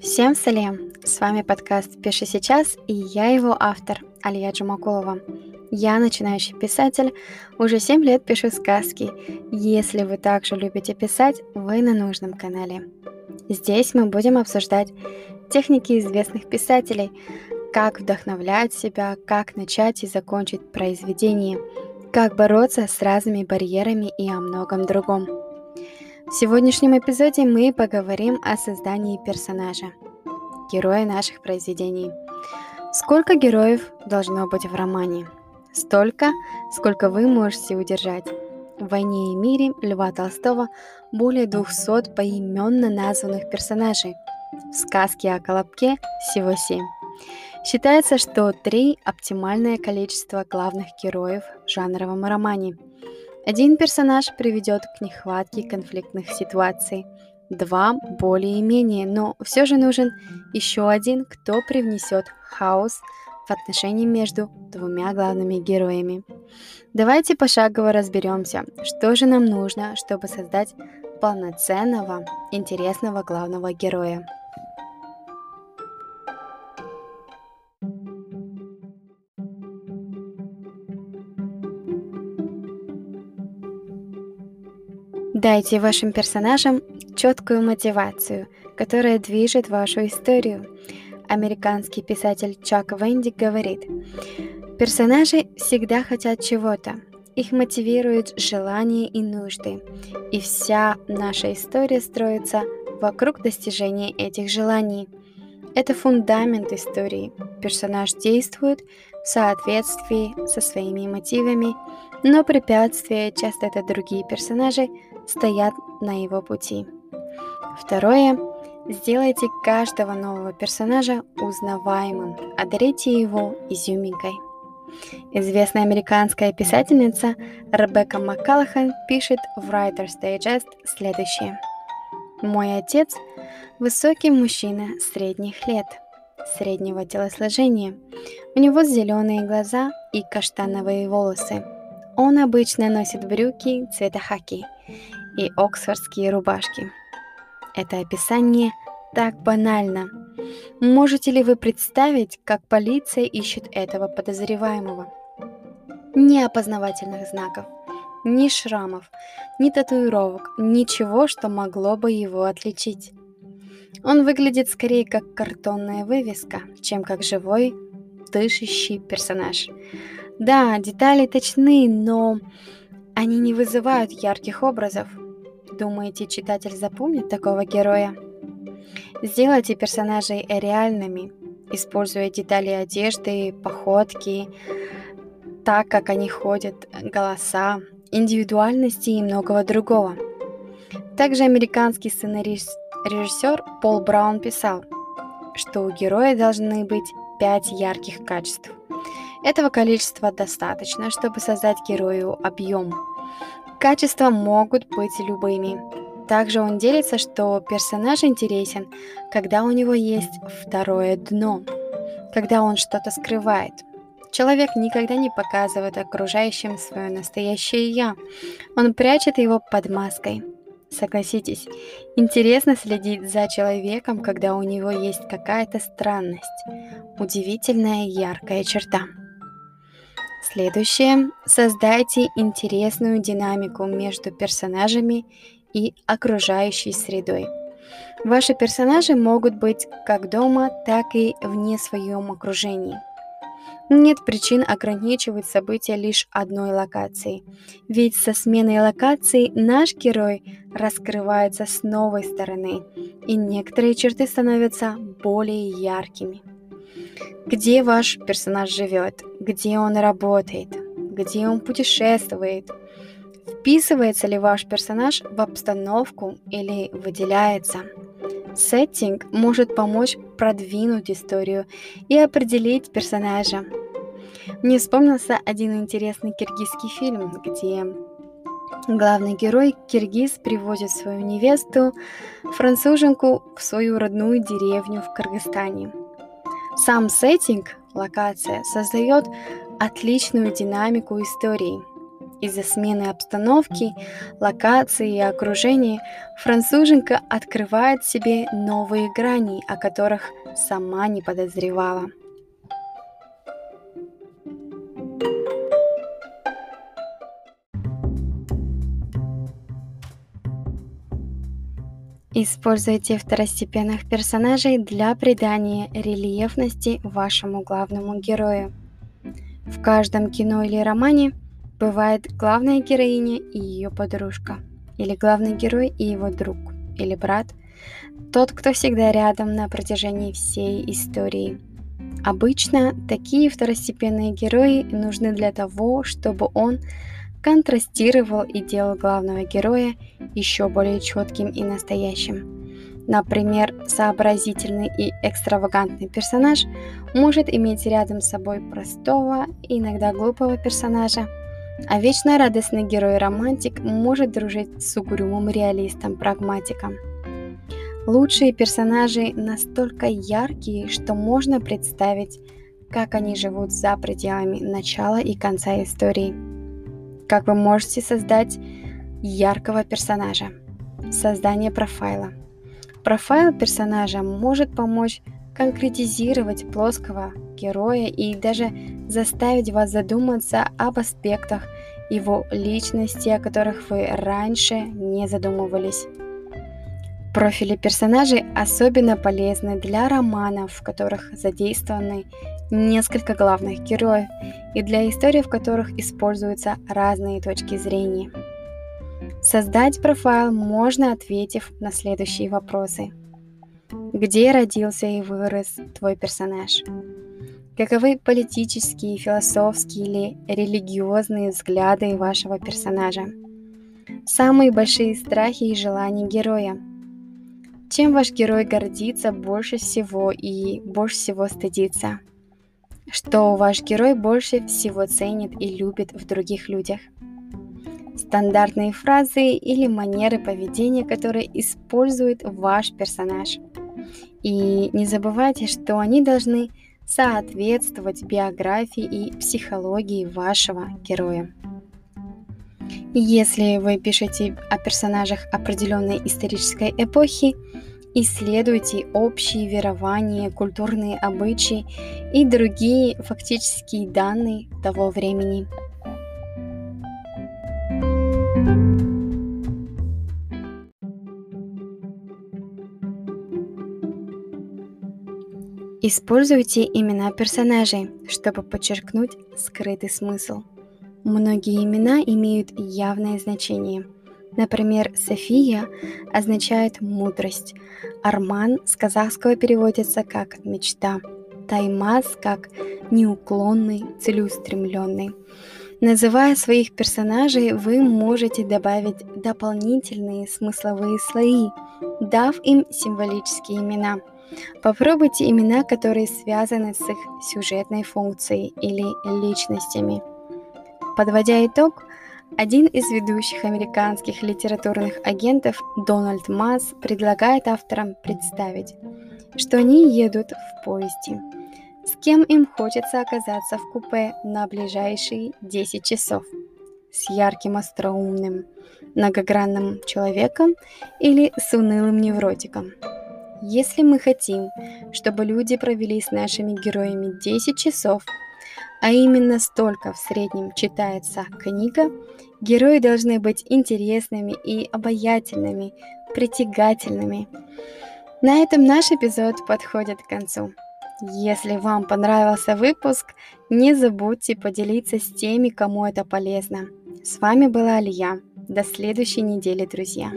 Всем салем! С вами подкаст «Пиши сейчас» и я его автор Алия Джумакулова. Я начинающий писатель, уже 7 лет пишу сказки. Если вы также любите писать, вы на нужном канале. Здесь мы будем обсуждать техники известных писателей, как вдохновлять себя, как начать и закончить произведение, как бороться с разными барьерами и о многом другом. В сегодняшнем эпизоде мы поговорим о создании персонажа, героя наших произведений. Сколько героев должно быть в романе? Столько, сколько вы можете удержать. В «Войне и мире» Льва Толстого более 200 поименно названных персонажей. В сказке о Колобке всего 7. Считается, что 3 – оптимальное количество главных героев в жанровом романе – один персонаж приведет к нехватке конфликтных ситуаций, два более-менее, но все же нужен еще один, кто привнесет хаос в отношении между двумя главными героями. Давайте пошагово разберемся, что же нам нужно, чтобы создать полноценного, интересного главного героя. Дайте вашим персонажам четкую мотивацию, которая движет вашу историю. Американский писатель Чак Венди говорит, персонажи всегда хотят чего-то, их мотивируют желания и нужды, и вся наша история строится вокруг достижения этих желаний. Это фундамент истории. Персонаж действует в соответствии со своими мотивами, но препятствия, часто это другие персонажи, стоят на его пути. Второе. Сделайте каждого нового персонажа узнаваемым, одарите его изюминкой. Известная американская писательница Ребекка Маккалахан пишет в Writer's Digest следующее. «Мой отец – высокий мужчина средних лет, среднего телосложения. У него зеленые глаза и каштановые волосы. Он обычно носит брюки цвета хаки и оксфордские рубашки. Это описание так банально. Можете ли вы представить, как полиция ищет этого подозреваемого? Ни опознавательных знаков, ни шрамов, ни татуировок, ничего, что могло бы его отличить. Он выглядит скорее как картонная вывеска, чем как живой, дышащий персонаж. Да, детали точны, но они не вызывают ярких образов. Думаете, читатель запомнит такого героя? Сделайте персонажей реальными, используя детали одежды, походки, так, как они ходят, голоса, индивидуальности и многого другого. Также американский сценарист-режиссер Пол Браун писал, что у героя должны быть пять ярких качеств. Этого количества достаточно, чтобы создать герою объем. Качества могут быть любыми. Также он делится, что персонаж интересен, когда у него есть второе дно, когда он что-то скрывает. Человек никогда не показывает окружающим свое настоящее «я». Он прячет его под маской. Согласитесь, интересно следить за человеком, когда у него есть какая-то странность, удивительная яркая черта. Следующее. Создайте интересную динамику между персонажами и окружающей средой. Ваши персонажи могут быть как дома, так и вне своем окружении. Нет причин ограничивать события лишь одной локацией, ведь со сменой локации наш герой раскрывается с новой стороны, и некоторые черты становятся более яркими. Где ваш персонаж живет, где он работает, где он путешествует, вписывается ли ваш персонаж в обстановку или выделяется. Сеттинг может помочь продвинуть историю и определить персонажа. Мне вспомнился один интересный киргизский фильм, где главный герой киргиз приводит свою невесту, француженку, в свою родную деревню в Кыргызстане – сам сеттинг, локация, создает отличную динамику истории. Из-за смены обстановки, локации и окружения француженка открывает себе новые грани, о которых сама не подозревала. Используйте второстепенных персонажей для придания рельефности вашему главному герою. В каждом кино или романе бывает главная героиня и ее подружка, или главный герой и его друг, или брат, тот, кто всегда рядом на протяжении всей истории. Обычно такие второстепенные герои нужны для того, чтобы он контрастировал и делал главного героя еще более четким и настоящим. Например, сообразительный и экстравагантный персонаж может иметь рядом с собой простого иногда глупого персонажа, а вечно радостный герой-романтик может дружить с угрюмым реалистом-прагматиком. Лучшие персонажи настолько яркие, что можно представить, как они живут за пределами начала и конца истории. Как вы можете создать яркого персонажа? Создание профайла. Профайл персонажа может помочь конкретизировать плоского героя и даже заставить вас задуматься об аспектах его личности, о которых вы раньше не задумывались. Профили персонажей особенно полезны для романов, в которых задействованы несколько главных героев, и для историй, в которых используются разные точки зрения. Создать профайл можно, ответив на следующие вопросы. Где родился и вырос твой персонаж? Каковы политические, философские или религиозные взгляды вашего персонажа? Самые большие страхи и желания героя – чем ваш герой гордится больше всего и больше всего стыдится? Что ваш герой больше всего ценит и любит в других людях? Стандартные фразы или манеры поведения, которые использует ваш персонаж. И не забывайте, что они должны соответствовать биографии и психологии вашего героя. Если вы пишете о персонажах определенной исторической эпохи, исследуйте общие верования, культурные обычаи и другие фактические данные того времени. Используйте имена персонажей, чтобы подчеркнуть скрытый смысл. Многие имена имеют явное значение. Например, София означает мудрость, Арман с казахского переводится как мечта, Таймаз как неуклонный, целеустремленный. Называя своих персонажей, вы можете добавить дополнительные смысловые слои, дав им символические имена. Попробуйте имена, которые связаны с их сюжетной функцией или личностями. Подводя итог, один из ведущих американских литературных агентов Дональд Масс предлагает авторам представить, что они едут в поезде. С кем им хочется оказаться в купе на ближайшие 10 часов? С ярким остроумным, многогранным человеком или с унылым невротиком? Если мы хотим, чтобы люди провели с нашими героями 10 часов – а именно столько в среднем читается книга, герои должны быть интересными и обаятельными, притягательными. На этом наш эпизод подходит к концу. Если вам понравился выпуск, не забудьте поделиться с теми, кому это полезно. С вами была Алия. До следующей недели, друзья.